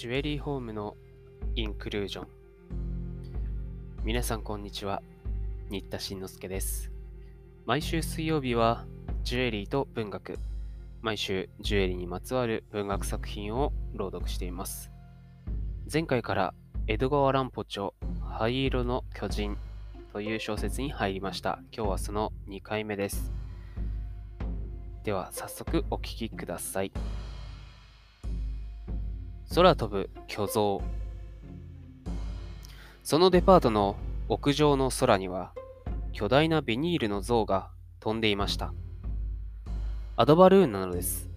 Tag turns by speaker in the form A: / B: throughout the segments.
A: ジュエリーホームのインクルージョン。皆さんこんにちは。新田慎之介です。毎週水曜日はジュエリーと文学。毎週ジュエリーにまつわる文学作品を朗読しています。前回から江戸川乱歩著灰色の巨人という小説に入りました。今日はその2回目です。では早速お聞きください。空飛ぶ巨像。そのデパートの屋上の空には巨大なビニールの像が飛んでいました。アドバルーンなのです。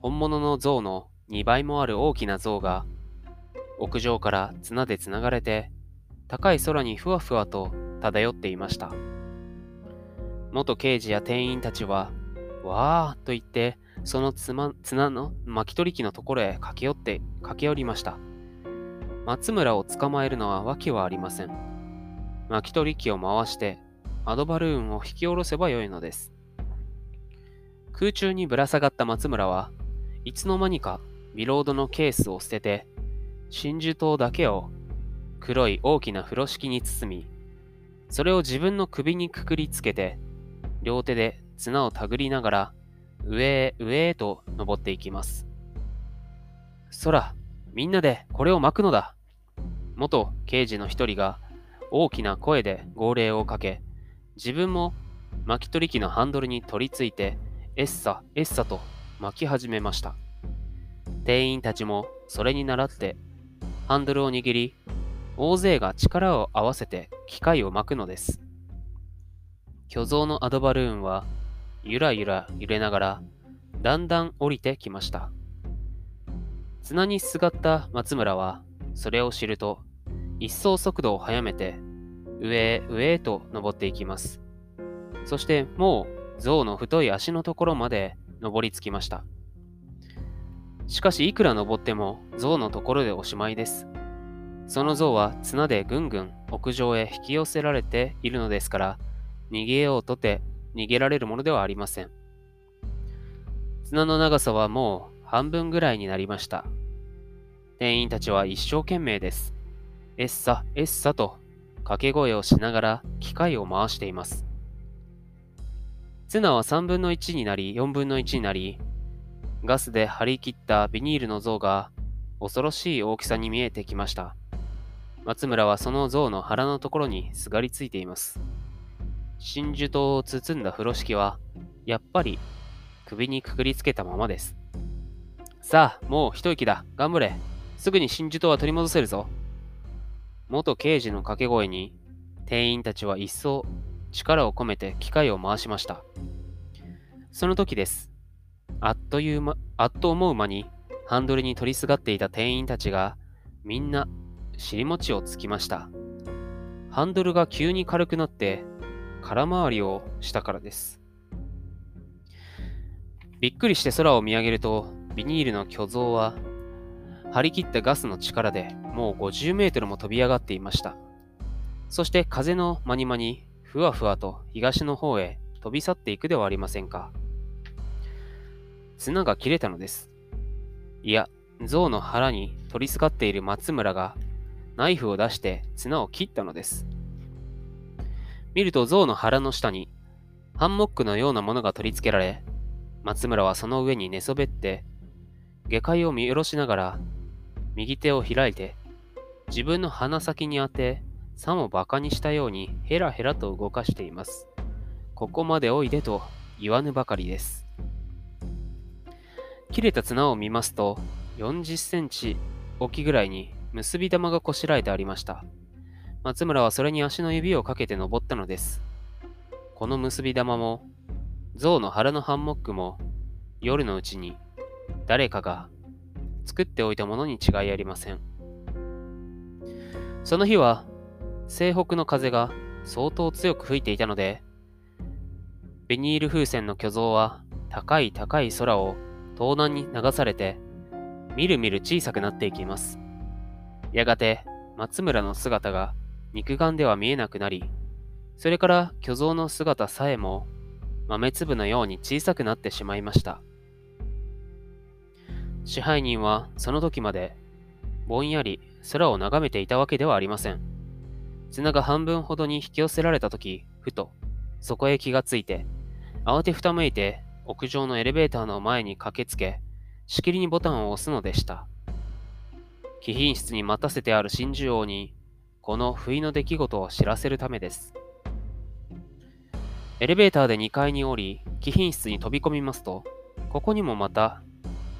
A: 本物の像の2倍もある大きな像が屋上から綱でつながれて高い空にふわふわと漂っていました。元刑事や店員たちはわーと言ってその綱の巻き取り機のところへ駆け寄って、駆け寄りました。松村を捕まえるのは訳はありません。巻き取り機を回して、アドバルーンを引き下ろせばよいのです。空中にぶら下がった松村はいつの間にかビロードのケースを捨てて、真珠刀だけを黒い大きな風呂敷に包み、それを自分の首にくくりつけて、両手で綱を手繰りながら上へ上へと登っていきます。空、みんなでこれを巻くのだ。元刑事の一人が大きな声で号令をかけ、自分も巻き取り機のハンドルに取り付いて、エッサ、エッサと巻き始めました。店員たちもそれに倣ってハンドルを握り、大勢が力を合わせて機械を巻くのです。巨像のアドバルーンはゆらゆら揺れながら、だんだん降りてきました。綱にすがった松村は、それを知ると、一層速度を速めて、上へ上へと登っていきます。そしてもう象の太い足のところまで登りつきました。しかしいくら登っても象のところでおしまいです。その象は綱でぐんぐん屋上へ引き寄せられているのですから、逃げようとて逃げられるものではありません。綱の長さはもう半分ぐらいになりました。店員たちは一生懸命です。エッサ、エッサと掛け声をしながら機械を回しています。綱は3分の1になり4分の1になり、ガスで張り切ったビニールの像が恐ろしい大きさに見えてきました。松村はその像の腹のところにすがりついています。真珠刀を包んだ風呂敷は、やっぱり首にくくりつけたままです。さあ、もう一息だ。頑張れ。すぐに真珠刀は取り戻せるぞ。元刑事の掛け声に、店員たちは一層力を込めて機械を回しました。その時です。あっという間、あっと思う間に、ハンドルに取りすがっていた店員たちが、みんな尻餅をつきました。ハンドルが急に軽くなって、空回りをしたからです。びっくりして空を見上げると、ビニールの巨像は、張り切ったガスの力でもう50メートルも飛び上がっていました。そして風の間に間にふわふわと東の方へ飛び去っていくではありませんか。綱が切れたのです。いや、象の腹に取りすがっている松村がナイフを出して綱を切ったのです。見ると象の腹の下にハンモックのようなものが取り付けられ、松村はその上に寝そべって、下界を見下ろしながら、右手を開いて、自分の鼻先に当て、さも馬鹿にしたようにヘラヘラと動かしています。ここまでおいでと言わぬばかりです。切れた綱を見ますと、40センチ大きぐらいに結び玉がこしらえてありました。松村はそれに足の指をかけて登ったのです。この結び玉も、象の腹のハンモックも、夜のうちに誰かが作っておいたものに違いありません。その日は、西北の風が相当強く吹いていたので、ビニール風船の巨像は高い高い空を東南に流されて、みるみる小さくなっていきます。やがて松村の姿が肉眼では見えなくなり、それから巨像の姿さえも豆粒のように小さくなってしまいました。支配人はその時までぼんやり空を眺めていたわけではありません。綱が半分ほどに引き寄せられたとき、ふと、そこへ気がついて、慌てふためいて屋上のエレベーターの前に駆けつけ、しきりにボタンを押すのでした。貴賓室に待たせてある真珠王に、この不意の出来事を知らせるためです。エレベーターで2階に降り、貴賓室に飛び込みますと、ここにもまた、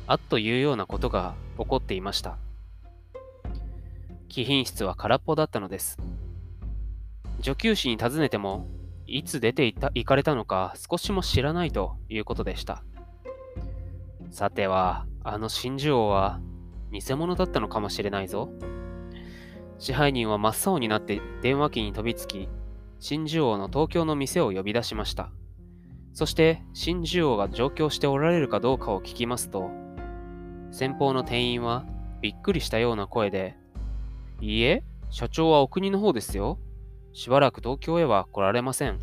A: あっというようなことが起こっていました。貴賓室は空っぽだったのです。女給師に尋ねても、いつ出ていた行かれたのか少しも知らないということでした。さては、あの真珠王は偽物だったのかもしれないぞ。支配人は真っ青になって電話機に飛びつき、真珠王の東京の店を呼び出しました。そして真珠王が上京しておられるかどうかを聞きますと、先方の店員はびっくりしたような声で、いいえ、社長はお国の方ですよ。しばらく東京へは来られません。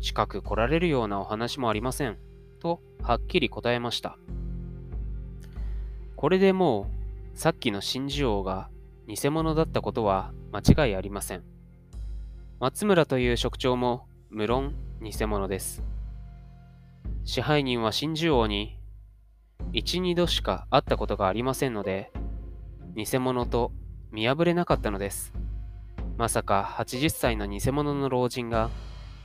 A: 近く来られるようなお話もありません。と、はっきり答えました。これでもう、さっきの真珠王が偽物だったことは間違いありません。松村という職長も無論偽物です。支配人は真珠王に一、二度しか会ったことがありませんので、偽物と見破れなかったのです。まさか80歳の偽物の老人が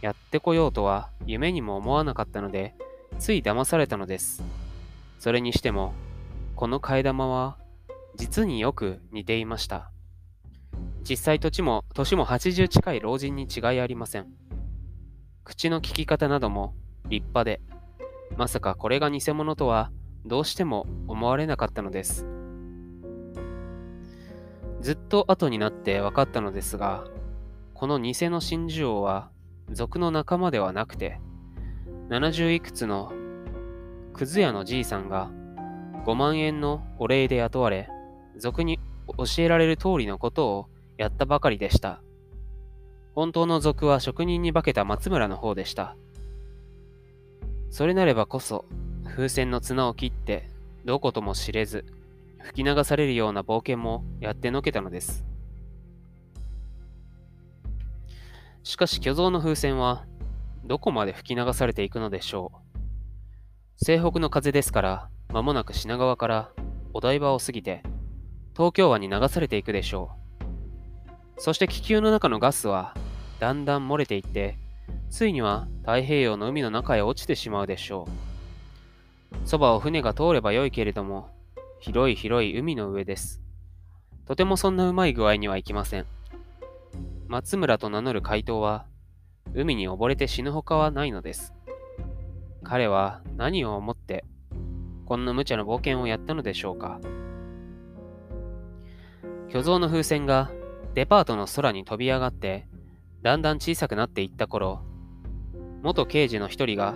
A: やってこようとは夢にも思わなかったので、つい騙されたのです。それにしても、この替え玉は実によく似ていました。実際土地も、年も80近い老人に違いありません。口の利き方なども立派で、まさかこれが偽物とはどうしても思われなかったのです。ずっと後になって分かったのですが、この偽の真珠王は族の仲間ではなくて、70いくつのくず屋のじいさんが5万円のお礼で雇われ、族に教えられる通りのことをやったばかりでした。本当の族は職人に化けた松村の方でした。それなればこそ、風船の綱を切って、どことも知れず、吹き流されるような冒険もやってのけたのです。しかし巨像の風船はどこまで吹き流されていくのでしょう。西北の風ですから、間もなく品川からお台場を過ぎて、東京湾に流されていくでしょう。そして気球の中のガスはだんだん漏れていって、ついには太平洋の海の中へ落ちてしまうでしょう。そばを船が通ればよいけれども、広い広い海の上です。とてもそんなうまい具合にはいきません。松村と名乗る怪盗は、海に溺れて死ぬほかはないのです。彼は何を思って、こんな無茶な冒険をやったのでしょうか。巨像の風船がデパートの空に飛び上がって、だんだん小さくなっていった頃、元刑事の一人が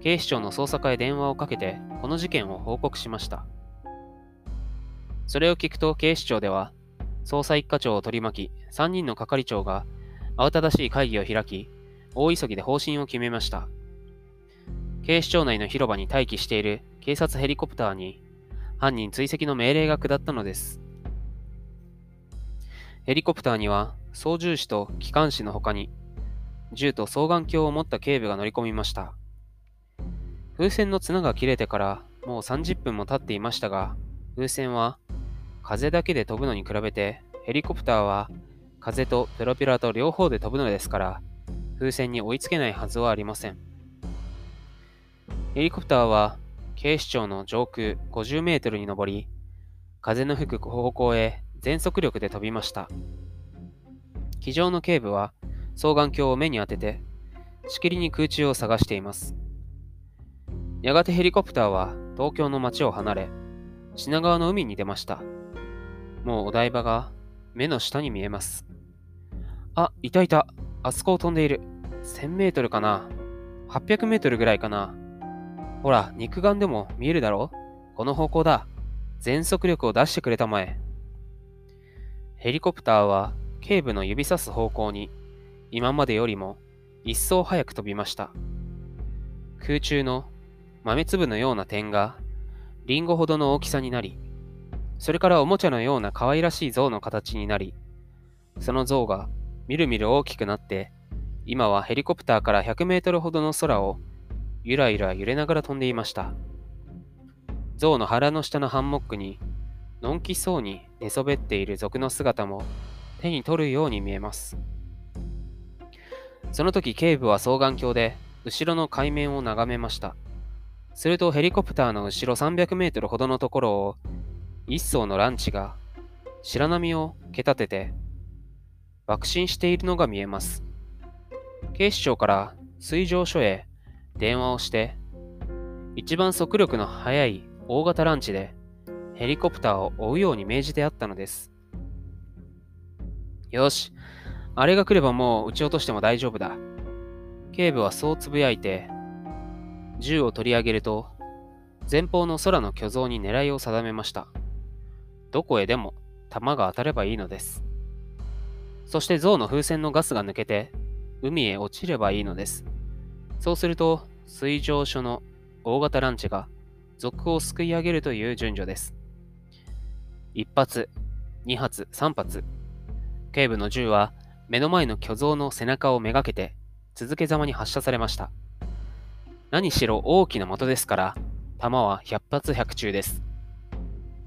A: 警視庁の捜査課へ電話をかけてこの事件を報告しました。それを聞くと警視庁では、捜査一課長を取り巻き、3人の係長が慌ただしい会議を開き、大急ぎで方針を決めました。警視庁内の広場に待機している警察ヘリコプターに犯人追跡の命令が下ったのです。ヘリコプターには操縦士と機関士の他に銃と双眼鏡を持った警部が乗り込みました。風船の綱が切れてからもう30分も経っていましたが、風船は風だけで飛ぶのに比べて、ヘリコプターは風とプロペラと両方で飛ぶのですから、風船に追いつけないはずはありません。ヘリコプターは警視庁の上空50メートルに上り、風の吹く方向へ全速力で飛びました。机上の警部は双眼鏡を目に当てて、しきりに空中を探しています。やがてヘリコプターは東京の街を離れ、品川の海に出ました。もうお台場が目の下に見えます。あ、いたいた。あそこを飛んでいる。1000メートルかな ?800 メートルぐらいかなほら、肉眼でも見えるだろこの方向だ。全速力を出してくれたまえ。ヘリコプターは警部の指さす方向に今までよりも一層早く飛びました。空中の豆粒のような点がリンゴほどの大きさになり、それからおもちゃのような可愛らしい象の形になり、その象がみるみる大きくなって、今はヘリコプターから100メートルほどの空をゆらゆら揺れながら飛んでいました。象の腹の下のハンモックに、のんきそうに寝そべっている族の姿も手に取るように見えます。その時警部は双眼鏡で後ろの海面を眺めました。するとヘリコプターの後ろ300メートルほどのところを一艘のランチが白波を蹴立てて爆心しているのが見えます。警視庁から水上署へ電話をして一番速力の速い大型ランチでヘリコプターを追うように命じてあったのです。よし、あれが来ればもう撃ち落としても大丈夫だ。警部はそうつぶやいて、銃を取り上げると、前方の空の巨像に狙いを定めました。どこへでも弾が当たればいいのです。そして象の風船のガスが抜けて、海へ落ちればいいのです。そうすると、水上所の大型ランチが族をすくい上げるという順序です。1発、2発、3発。警部の銃は目の前の巨像の背中をめがけて続けざまに発射されました。何しろ大きな的ですから、弾は100発100中です。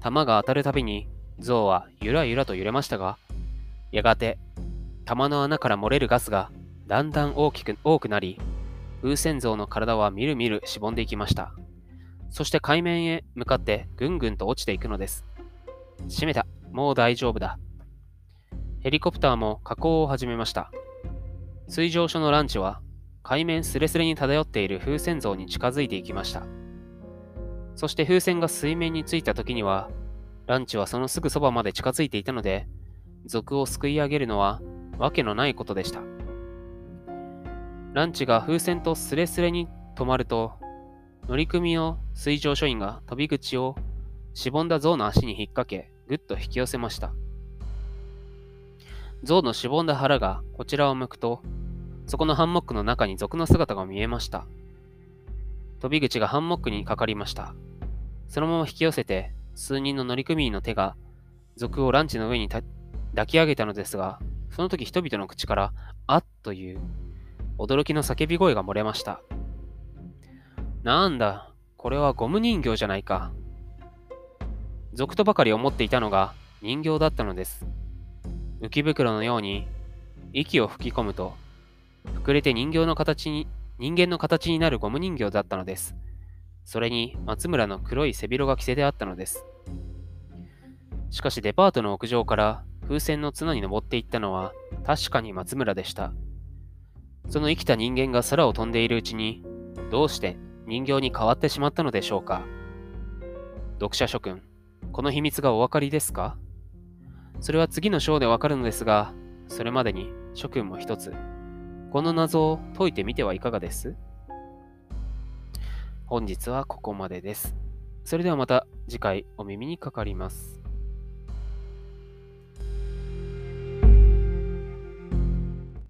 A: 弾が当たるたびに象はゆらゆらと揺れましたが、やがて弾の穴から漏れるガスがだんだん大きく多くなり、風船像の体はみるみるしぼんでいきました。そして海面へ向かってぐんぐんと落ちていくのです。閉めた。もう大丈夫だ。ヘリコプターも下降を始めました。水上所のランチは海面すれすれに漂っている風船像に近づいていきました。そして風船が水面についた時には、ランチはそのすぐそばまで近づいていたので、族をすくい上げるのはわけのないことでした。ランチが風船とスレスレに止まると、乗組の水上署員が飛び口をしぼんだ象の足に引っ掛け、ぐっと引き寄せました。象のしぼんだ腹がこちらを向くと、そこのハンモックの中に族の姿が見えました。飛び口がハンモックにかかりました。そのまま引き寄せて、数人の乗組員の手が族をランチの上に抱き上げたのですが、その時人々の口から、あっという驚きの叫び声が漏れました。なんだ、これはゴム人形じゃないか。族とばかり思っていたのが人形だったのです。浮き袋のように息を吹き込むと膨れて人形の形に、人間の形になるゴム人形だったのです。それに松村の黒い背広が着せてあったのです。しかしデパートの屋上から風船の綱に登っていったのは確かに松村でした。その生きた人間が空を飛んでいるうちにどうして人形に変わってしまったのでしょうか読者諸君、この秘密がお分かりですか？それは次の章でわかるのですが、それまでに諸君も一つこの謎を解いてみてはいかがです？本日はここまでです。それではまた次回お耳にかかります。